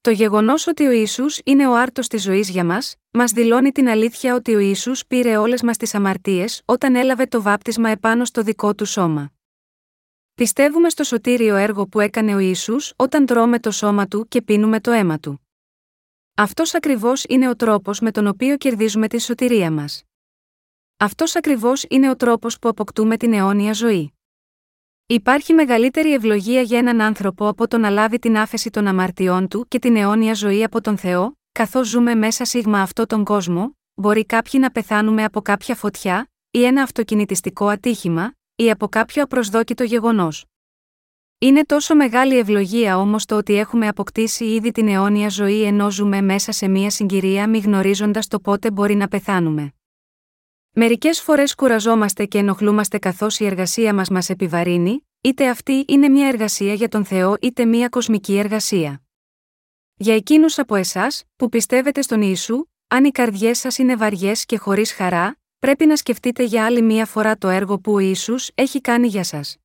Το γεγονός ότι ο Ισού είναι ο άρτος της ζωής για μας, μας δηλώνει την αλήθεια ότι ο Ισού πήρε όλες μας τις αμαρτίες όταν έλαβε το βάπτισμα επάνω στο δικό του σώμα. Πιστεύουμε στο σωτήριο έργο που έκανε ο Ισού όταν τρώμε το σώμα του και πίνουμε το αίμα του. Αυτός ακριβώς είναι ο τρόπος με τον οποίο κερδίζουμε τη σωτηρία μας. Αυτός ακριβώς είναι ο τρόπος που αποκτούμε την αιώνια ζωή. Υπάρχει μεγαλύτερη ευλογία για έναν άνθρωπο από το να λάβει την άφεση των αμαρτιών του και την αιώνια ζωή από τον Θεό, καθώς ζούμε μέσα σίγμα αυτό τον κόσμο, μπορεί κάποιοι να πεθάνουμε από κάποια φωτιά, ή ένα αυτοκινητιστικό ατύχημα, ή από κάποιο απροσδόκητο γεγονός. Είναι τόσο μεγάλη ευλογία όμως το ότι έχουμε αποκτήσει ήδη την αιώνια ζωή ενώ ζούμε μέσα σε μια συγκυρία μη γνωρίζοντας το πότε μπορεί να πεθάνουμε. Μερικές φορές κουραζόμαστε και ενοχλούμαστε καθώς η εργασία μας μας επιβαρύνει, είτε αυτή είναι μια εργασία για τον Θεό είτε μια κοσμική εργασία. Για εκείνους από εσάς, που πιστεύετε στον Ιησού, αν οι καρδιές σας είναι βαριές και χωρίς χαρά, πρέπει να σκεφτείτε για άλλη μία φορά το έργο που ο Ιησούς έχει κάνει για σας.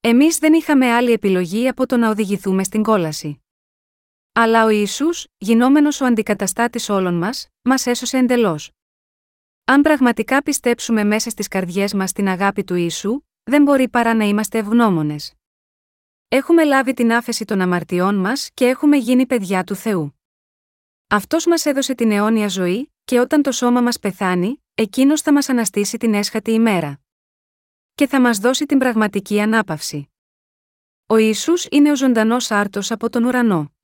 Εμείς δεν είχαμε άλλη επιλογή από το να οδηγηθούμε στην κόλαση. Αλλά ο Ιησούς, γινόμενος ο αντικαταστάτης όλων μας, μας έσωσε εντελώς. Αν πραγματικά πιστέψουμε μέσα στις καρδιές μας την αγάπη του Ιησού, δεν μπορεί παρά να είμαστε ευγνώμονες. Έχουμε λάβει την άφεση των αμαρτιών μας και έχουμε γίνει παιδιά του Θεού. Αυτός μας έδωσε την αιώνια ζωή, και όταν το σώμα μας πεθάνει, εκείνος θα μας αναστήσει την έσχατη ημέρα. Και θα μας δώσει την πραγματική ανάπαυση. Ο Ιησούς είναι ο ζωντανός άρτος από τον ουρανό.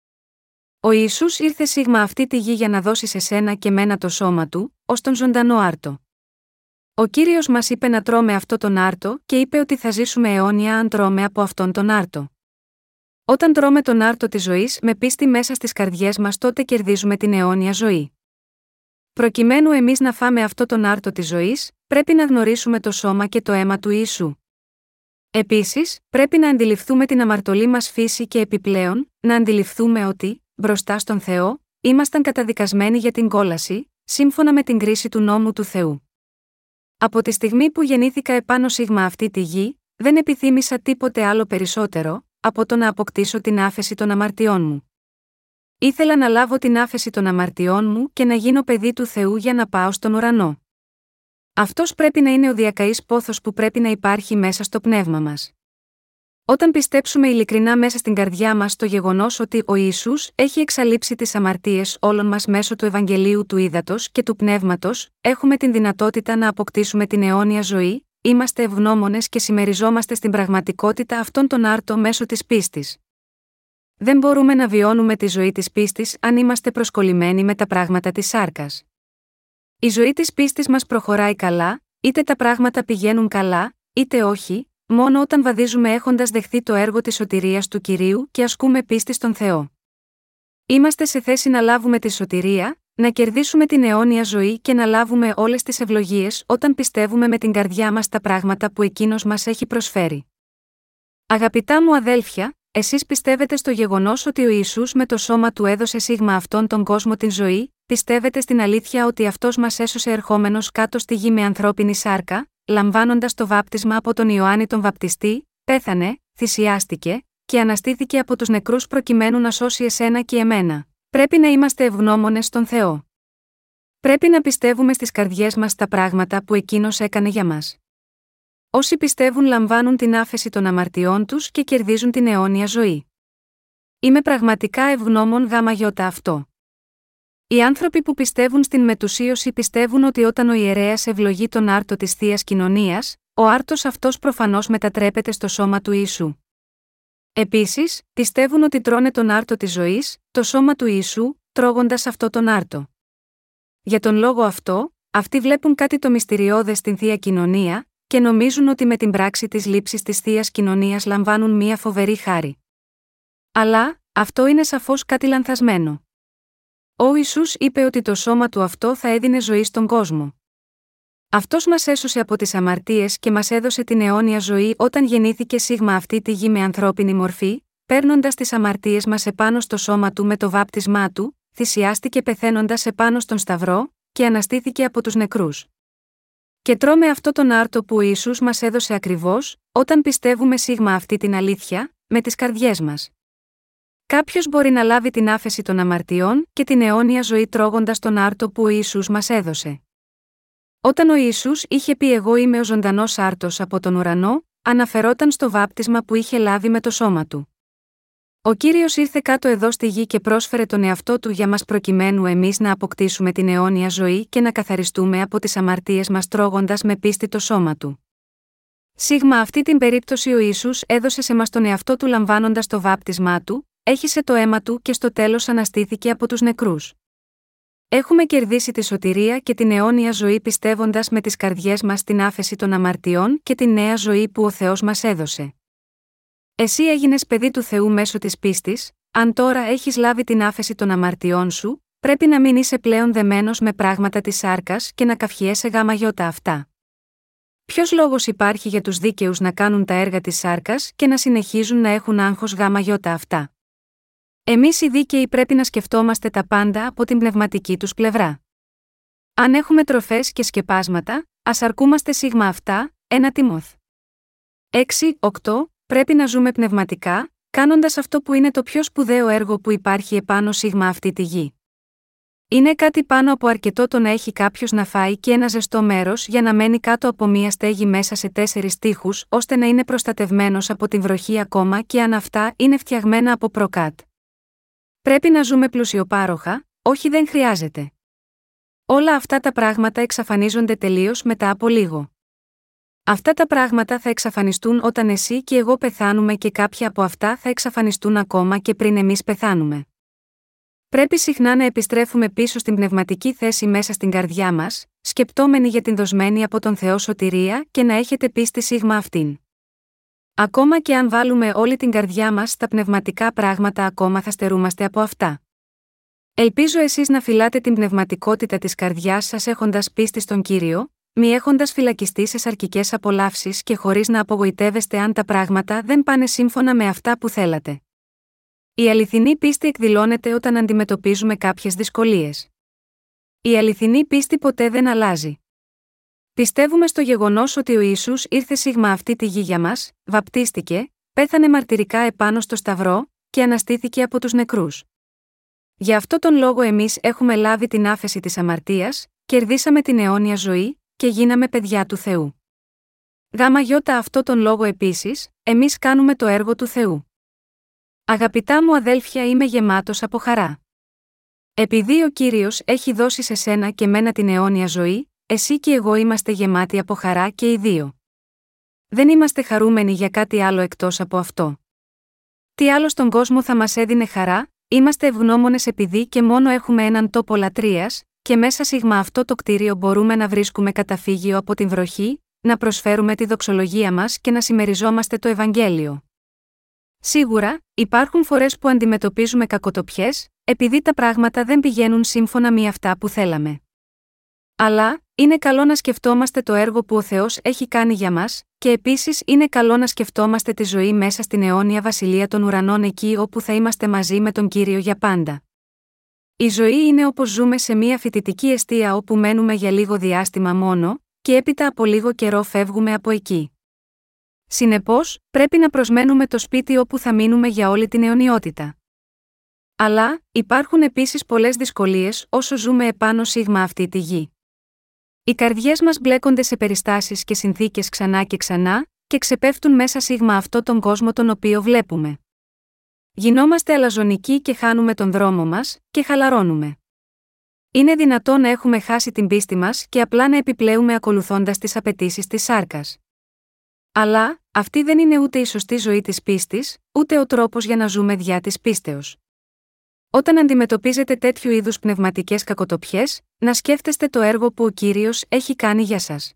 Ο Ιησούς ήρθε σίγμα αυτή τη γη για να δώσει σε σένα και μένα το σώμα του, ως τον ζωντανό άρτο. Ο κύριος μας είπε να τρώμε αυτό τον άρτο και είπε ότι θα ζήσουμε αιώνια αν τρώμε από αυτόν τον άρτο. Όταν τρώμε τον άρτο της ζωής με πίστη μέσα στις καρδιές μας, τότε κερδίζουμε την αιώνια ζωή. Προκειμένου εμείς να φάμε αυτό τον άρτο της ζωής, πρέπει να γνωρίσουμε το σώμα και το αίμα του Ιησού. Επίσης, πρέπει να αντιληφθούμε την αμαρτωλή μας φύση και επιπλέον, να αντιληφθούμε ότι, μπροστά στον Θεό, ήμασταν καταδικασμένοι για την κόλαση, σύμφωνα με την κρίση του νόμου του Θεού. Από τη στιγμή που γεννήθηκα επάνω σίγμα αυτή τη γη, δεν επιθύμησα τίποτε άλλο περισσότερο, από το να αποκτήσω την άφεση των αμαρτιών μου. Ήθελα να λάβω την άφεση των αμαρτιών μου και να γίνω παιδί του Θεού για να πάω στον ουρανό. Αυτός πρέπει να είναι ο διακαής πόθος που πρέπει να υπάρχει μέσα στο πνεύμα μας. Όταν πιστέψουμε ειλικρινά μέσα στην καρδιά μας το γεγονός ότι ο Ισού έχει εξαλείψει τις αμαρτίες όλων μας μέσω του Ευαγγελίου του Ήδατος και του Πνεύματος, έχουμε την δυνατότητα να αποκτήσουμε την αιώνια ζωή, είμαστε ευγνώμονες και συμμεριζόμαστε στην πραγματικότητα αυτών των άρτων μέσω της πίστης. Δεν μπορούμε να βιώνουμε τη ζωή της πίστης αν είμαστε προσκολλημένοι με τα πράγματα της σάρκας. Η ζωή της πίστης μας προχωράει καλά, είτε τα πράγματα πηγαίνουν καλά, είτε όχι, μόνο όταν βαδίζουμε έχοντας δεχθεί το έργο της σωτηρίας του κυρίου και ασκούμε πίστη στον Θεό. Είμαστε σε θέση να λάβουμε τη σωτηρία, να κερδίσουμε την αιώνια ζωή και να λάβουμε όλες τις ευλογίες όταν πιστεύουμε με την καρδιά μας τα πράγματα που εκείνος μας έχει προσφέρει. Αγαπητά μου αδέλφια, εσείς πιστεύετε στο γεγονός ότι ο Ισού με το σώμα του έδωσε σίγμα αυτόν τον κόσμο την ζωή, πιστεύετε στην αλήθεια ότι αυτός μας έσωσε ερχόμενος κάτω στη γη με ανθρώπινη σάρκα, λαμβάνοντας το βάπτισμα από τον Ιωάννη τον Βαπτιστή, πέθανε, θυσιάστηκε, και αναστήθηκε από τους νεκρούς προκειμένου να σώσει εσένα και εμένα. Πρέπει να είμαστε ευγνώμονες στον Θεό. Πρέπει να πιστεύουμε στις καρδιές μας τα πράγματα που εκείνος έκανε για μας. Όσοι πιστεύουν λαμβάνουν την άφεση των αμαρτιών τους και κερδίζουν την αιώνια ζωή. Είμαι πραγματικά ευγνώμων γάμα γιώτα αυτό. Οι άνθρωποι που πιστεύουν στην μετουσίωση πιστεύουν ότι όταν ο ιερέας ευλογεί τον άρτο της θείας κοινωνίας, ο άρτος αυτός προφανώς μετατρέπεται στο σώμα του Ιησού. Επίσης, πιστεύουν ότι τρώνε τον άρτο της ζωής, το σώμα του Ιησού, τρώγοντας αυτό τον άρτο. Για τον λόγο αυτό, αυτοί βλέπουν κάτι το μυστηριώδες στην θεία κοινωνία, και νομίζουν ότι με την πράξη της λήψης της θείας κοινωνίας λαμβάνουν μία φοβερή χάρη. Αλλά, αυτό είναι σαφώς κάτι λανθασμένο. Ο Ισού είπε ότι το σώμα του αυτό θα έδινε ζωή στον κόσμο. Αυτός μας έσωσε από τις αμαρτίες και μας έδωσε την αιώνια ζωή όταν γεννήθηκε σίγμα αυτή τη γη με ανθρώπινη μορφή, παίρνοντας τις αμαρτίες μας επάνω στο σώμα του με το βάπτισμά του, θυσιάστηκε πεθαίνοντας επάνω στον Σταυρό, και αναστήθηκε από τους νεκρούς. Και τρώμε αυτό τον άρτο που ο Ιησούς μας έδωσε ακριβώς, όταν πιστεύουμε σίγμα αυτή την αλήθεια, με τις καρδιές μας. Κάποιος μπορεί να λάβει την άφεση των αμαρτιών και την αιώνια ζωή τρώγοντας τον άρτο που ο Ιησούς μας έδωσε. Όταν ο Ισού είχε πει Εγώ είμαι ο ζωντανός άρτος από τον ουρανό, αναφερόταν στο βάπτισμα που είχε λάβει με το σώμα του. Ο κύριος ήρθε κάτω εδώ στη γη και πρόσφερε τον εαυτό του για μας προκειμένου εμείς να αποκτήσουμε την αιώνια ζωή και να καθαριστούμε από τις αμαρτίες μας τρώγοντας με πίστη το σώμα του. Σίγμα αυτή την περίπτωση ο Ισού έδωσε σε μας τον εαυτό του λαμβάνοντας το βάπτισμά του, έχισε το αίμα του και στο τέλος αναστήθηκε από τους νεκρούς. Έχουμε κερδίσει τη σωτηρία και την αιώνια ζωή πιστεύοντας με τις καρδιές μας την άφεση των αμαρτιών και την νέα ζωή που ο Θεός μας έδωσε. Εσύ έγινες παιδί του Θεού μέσω της πίστης, αν τώρα έχεις λάβει την άφεση των αμαρτιών σου, πρέπει να μην είσαι πλέον δεμένος με πράγματα της σάρκας και να καυχιέσαι γάμα γιώτα αυτά. Ποιος λόγος υπάρχει για τους δίκαιους να κάνουν τα έργα της σάρκας και να συνεχίζουν να έχουν άγχος γάμα γιώτα αυτά; Εμείς οι δίκαιοι πρέπει να σκεφτόμαστε τα πάντα από την πνευματική τους πλευρά. Αν έχουμε τροφές και σκεπάσματα, ας αρκούμαστε σίγμα αυτά, ένα τιμόθ. 6-8 Πρέπει να ζούμε πνευματικά, κάνοντας αυτό που είναι το πιο σπουδαίο έργο που υπάρχει επάνω σίγμα αυτή τη γη. Είναι κάτι πάνω από αρκετό το να έχει κάποιος να φάει και ένα ζεστό μέρος για να μένει κάτω από μία στέγη μέσα σε τέσσερις τείχους, ώστε να είναι προστατευμένος από την βροχή ακόμα και αν αυτά είναι φτιαγμένα από προκάτ. Πρέπει να ζούμε πλουσιοπάροχα, όχι δεν χρειάζεται. Όλα αυτά τα πράγματα εξαφανίζονται τελείως μετά από λίγο. Αυτά τα πράγματα θα εξαφανιστούν όταν εσύ και εγώ πεθάνουμε και κάποια από αυτά θα εξαφανιστούν ακόμα και πριν εμείς πεθάνουμε. Πρέπει συχνά να επιστρέφουμε πίσω στην πνευματική θέση μέσα στην καρδιά μας, σκεπτόμενοι για την δοσμένη από τον Θεό σωτηρία και να έχετε πίστη σίγμα αυτήν. Ακόμα και αν βάλουμε όλη την καρδιά μας στα πνευματικά πράγματα, ακόμα θα στερούμαστε από αυτά. Ελπίζω εσείς να φυλάτε την πνευματικότητα της καρδιάς σας έχοντας πίστη στον κύριο, μη έχοντας φυλακιστεί σε σαρκικές απολαύσεις και χωρίς να απογοητεύεστε αν τα πράγματα δεν πάνε σύμφωνα με αυτά που θέλατε. Η αληθινή πίστη εκδηλώνεται όταν αντιμετωπίζουμε κάποιες δυσκολίες. Η αληθινή πίστη ποτέ δεν αλλάζει. Πιστεύουμε στο γεγονός ότι ο Ισού ήρθε σίγμα αυτή τη γη για μας, βαπτίστηκε, πέθανε μαρτυρικά επάνω στο Σταυρό και αναστήθηκε από τους νεκρούς. Γι' αυτό τον λόγο εμείς έχουμε λάβει την άφεση της αμαρτίας, κερδίσαμε την αιώνια ζωή και γίναμε παιδιά του Θεού. Γάμα γιώτα αυτό τον λόγο επίσης, εμείς κάνουμε το έργο του Θεού. Αγαπητά μου αδέλφια είμαι γεμάτος από χαρά. Επειδή ο κύριος έχει δώσει σε σένα και μένα την αιώνια ζωή, εσύ και εγώ είμαστε γεμάτοι από χαρά και οι δύο. Δεν είμαστε χαρούμενοι για κάτι άλλο εκτός από αυτό. Τι άλλο στον κόσμο θα μας έδινε χαρά, είμαστε ευγνώμονες επειδή και μόνο έχουμε έναν τόπο λατρείας, και μέσα σίγμα αυτό το κτίριο μπορούμε να βρίσκουμε καταφύγιο από την βροχή, να προσφέρουμε τη δοξολογία μας και να συμμεριζόμαστε το Ευαγγέλιο. Σίγουρα, υπάρχουν φορές που αντιμετωπίζουμε κακοτοπιές, επειδή τα πράγματα δεν πηγαίνουν σύμφωνα με αυτά που θέλαμε. Αλλά, είναι καλό να σκεφτόμαστε το έργο που ο Θεός έχει κάνει για μας, και επίσης είναι καλό να σκεφτόμαστε τη ζωή μέσα στην αιώνια βασιλεία των ουρανών εκεί όπου θα είμαστε μαζί με τον κύριο για πάντα. Η ζωή είναι όπως ζούμε σε μια φοιτητική αιστεία όπου μένουμε για λίγο διάστημα μόνο, και έπειτα από λίγο καιρό φεύγουμε από εκεί. Συνεπώς, πρέπει να προσμένουμε το σπίτι όπου θα μείνουμε για όλη την αιωνιότητα. Αλλά, υπάρχουν επίσης πολλές δυσκολίες όσο ζούμε επάνω σίγμα αυτή τη γη. Οι καρδιές μας μπλέκονται σε περιστάσεις και συνθήκες ξανά και ξανά, και ξεπέφτουν μέσα σίγμα αυτό τον κόσμο τον οποίο βλέπουμε. Γινόμαστε αλαζονικοί και χάνουμε τον δρόμο μας, και χαλαρώνουμε. Είναι δυνατό να έχουμε χάσει την πίστη μας και απλά να επιπλέουμε ακολουθώντας τις απαιτήσεις της σάρκας. Αλλά, αυτή δεν είναι ούτε η σωστή ζωή της πίστης, ούτε ο τρόπος για να ζούμε διά της πίστεως. Όταν αντιμετωπίζετε τέτοιου είδους πνευματικές κακοτοπιές, να σκέφτεστε το έργο που ο κύριος έχει κάνει για σας.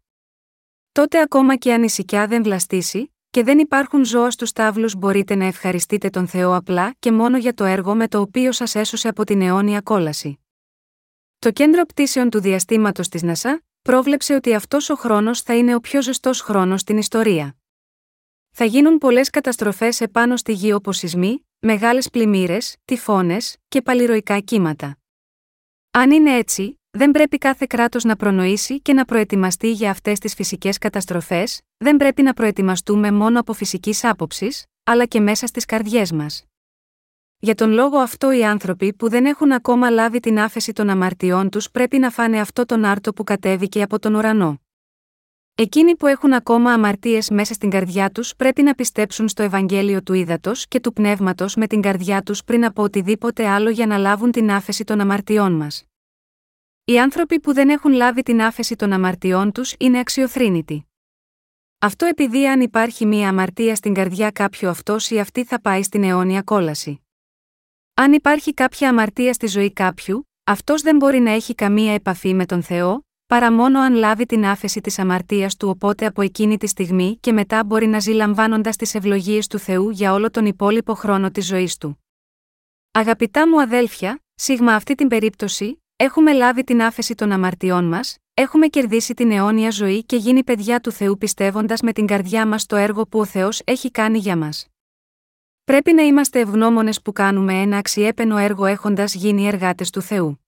Τότε ακόμα και αν η σικιά δεν βλαστήσει, και δεν υπάρχουν ζώα στους τάβλους, μπορείτε να ευχαριστείτε τον Θεό απλά και μόνο για το έργο με το οποίο σας έσωσε από την αιώνια κόλαση. Το κέντρο πτήσεων του διαστήματος της ΝΑΣΑ πρόβλεψε ότι αυτός ο χρόνος θα είναι ο πιο ζεστός χρόνος στην ιστορία. Θα γίνουν πολλές καταστροφές επάνω στη γη όπως σεισμοί, μεγάλες πλημμύρες, τυφώνες και παλιροϊκά κύματα. Αν είναι έτσι, δεν πρέπει κάθε κράτος να προνοήσει και να προετοιμαστεί για αυτές τις φυσικές καταστροφές, δεν πρέπει να προετοιμαστούμε μόνο από φυσικής άποψης, αλλά και μέσα στις καρδιές μας. Για τον λόγο αυτό οι άνθρωποι που δεν έχουν ακόμα λάβει την άφεση των αμαρτιών τους πρέπει να φάνε αυτό τον άρτο που κατέβηκε από τον ουρανό. Εκείνοι που έχουν ακόμα αμαρτίες μέσα στην καρδιά τους πρέπει να πιστέψουν στο Ευαγγέλιο του ύδατο και του πνεύματος με την καρδιά τους πριν από οτιδήποτε άλλο για να λάβουν την άφεση των αμαρτιών μας. Οι άνθρωποι που δεν έχουν λάβει την άφεση των αμαρτιών τους είναι αξιοθρύνητοι. Αυτό επειδή αν υπάρχει μία αμαρτία στην καρδιά κάποιου αυτός ή αυτή θα πάει στην αιώνια κόλαση. Αν υπάρχει κάποια αμαρτία στη ζωή κάποιου, αυτός δεν μπορεί να έχει καμία επαφή με τον Θεό, παρά μόνο αν λάβει την άφεση της αμαρτίας του οπότε από εκείνη τη στιγμή και μετά μπορεί να ζει λαμβάνοντας τις ευλογίες του Θεού για όλο τον υπόλοιπο χρόνο της ζωής του. Αγαπητά μου αδέλφια, σίγμα αυτή την περίπτωση, έχουμε λάβει την άφεση των αμαρτιών μας, έχουμε κερδίσει την αιώνια ζωή και γίνει παιδιά του Θεού πιστεύοντας με την καρδιά μας το έργο που ο Θεός έχει κάνει για μας. Πρέπει να είμαστε ευγνώμονες που κάνουμε ένα αξιέπαινο έργο έχοντας γίνει εργάτες του Θεού.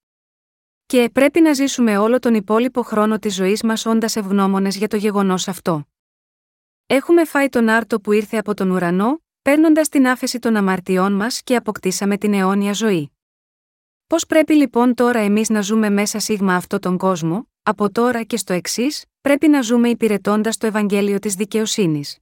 Και πρέπει να ζήσουμε όλο τον υπόλοιπο χρόνο της ζωής μας όντας ευγνώμονες για το γεγονός αυτό. Έχουμε φάει τον άρτο που ήρθε από τον ουρανό, παίρνοντας την άφεση των αμαρτιών μας και αποκτήσαμε την αιώνια ζωή. Πώς πρέπει λοιπόν τώρα εμείς να ζούμε μέσα σίγμα αυτό τον κόσμο, από τώρα και στο εξής, πρέπει να ζούμε υπηρετώντας το Ευαγγέλιο της δικαιοσύνης.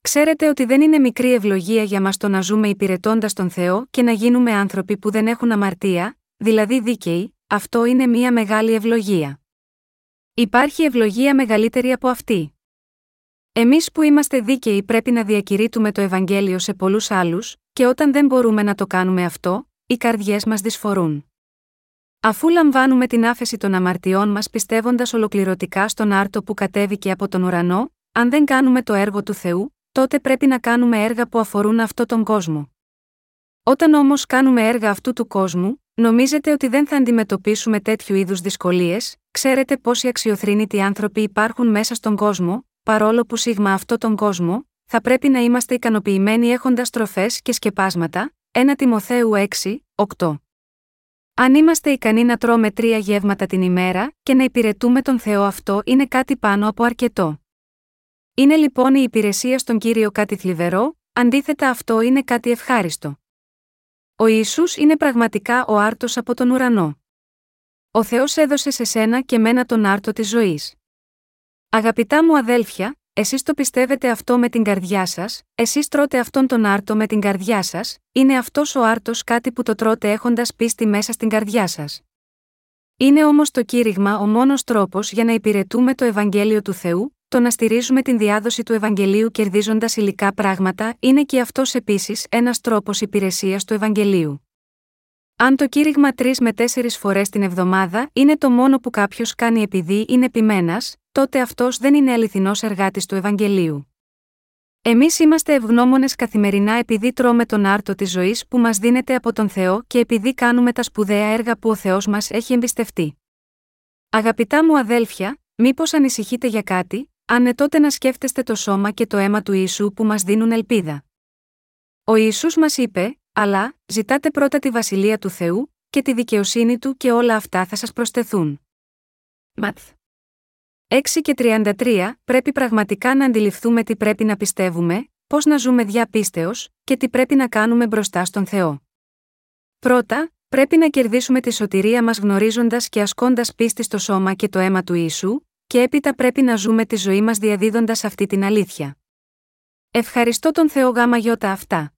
Ξέρετε ότι δεν είναι μικρή ευλογία για μας το να ζούμε υπηρετώντας τον Θεό και να γίνουμε άνθρωποι που δεν έχουν αμαρτία, δηλαδή δίκαιοι, αυτό είναι μια μεγάλη ευλογία. Υπάρχει ευλογία μεγαλύτερη από αυτή. Εμείς που είμαστε δίκαιοι πρέπει να διακηρύττουμε το Ευαγγέλιο σε πολλούς άλλους, και όταν δεν μπορούμε να το κάνουμε αυτό, οι καρδιές μας δυσφορούν. Αφού λαμβάνουμε την άφεση των αμαρτιών μας πιστεύοντας ολοκληρωτικά στον άρτο που κατέβηκε από τον ουρανό, αν δεν κάνουμε το έργο του Θεού, τότε πρέπει να κάνουμε έργα που αφορούν αυτό τον κόσμο. Όταν όμως κάνουμε έργα αυτού του κόσμου, νομίζετε ότι δεν θα αντιμετωπίσουμε τέτοιου είδους δυσκολίες, ξέρετε πόσοι αξιοθρύνητοι άνθρωποι υπάρχουν μέσα στον κόσμο, παρόλο που σίγμα αυτό τον κόσμο, θα πρέπει να είμαστε ικανοποιημένοι έχοντας τροφές και σκεπάσματα, 1 Τιμοθέου 6, 8. Αν είμαστε ικανοί να τρώμε τρία γεύματα την ημέρα και να υπηρετούμε τον Θεό αυτό είναι κάτι πάνω από αρκετό. Είναι λοιπόν η υπηρεσία στον Κύριο κάτι θλιβερό, αντίθετα αυτό είναι κάτι ευχάριστο. Ο Ισού είναι πραγματικά ο άρτος από τον ουρανό. Ο Θεός έδωσε σε σένα και μένα τον άρτο της ζωής. Αγαπητά μου αδέλφια, εσείς το πιστεύετε αυτό με την καρδιά σας, εσείς τρώτε αυτόν τον άρτο με την καρδιά σας, είναι αυτός ο άρτος κάτι που το τρώτε έχοντας πίστη μέσα στην καρδιά σας. Είναι όμως το κήρυγμα ο μόνος τρόπος για να υπηρετούμε το Ευαγγέλιο του Θεού, το να στηρίζουμε την διάδοση του Ευαγγελίου κερδίζοντας υλικά πράγματα είναι και αυτός επίσης ένας τρόπος υπηρεσίας του Ευαγγελίου. Αν το κήρυγμα τρεις με τέσσερις φορές την εβδομάδα είναι το μόνο που κάποιος κάνει επειδή είναι επιμένα, τότε αυτός δεν είναι αληθινός εργάτης του Ευαγγελίου. Εμείς είμαστε ευγνώμονες καθημερινά επειδή τρώμε τον άρτο της ζωής που μας δίνεται από τον Θεό και επειδή κάνουμε τα σπουδαία έργα που ο Θεός μας έχει εμπιστευτεί. Αγαπητά μου αδέλφια, μήπως ανησυχείτε για κάτι, αν ναι τότε να σκέφτεστε το σώμα και το αίμα του Ιησού που μας δίνουν ελπίδα. Ο Ιησούς μας είπε, αλλά, ζητάτε πρώτα τη βασιλεία του Θεού, και τη δικαιοσύνη του και όλα αυτά θα σας προσθεθούν. Ματθ. 6 και 33 πρέπει πραγματικά να αντιληφθούμε τι πρέπει να πιστεύουμε, πώς να ζούμε διαπίστεως και τι πρέπει να κάνουμε μπροστά στον Θεό. Πρώτα, πρέπει να κερδίσουμε τη σωτηρία μας γνωρίζοντας και ασκώντας πίστη στο σώμα και το αίμα του Ιησού, και έπειτα πρέπει να ζούμε τη ζωή μας διαδίδοντας αυτή την αλήθεια. Ευχαριστώ τον Θεό γάμα γιώτα αυτά.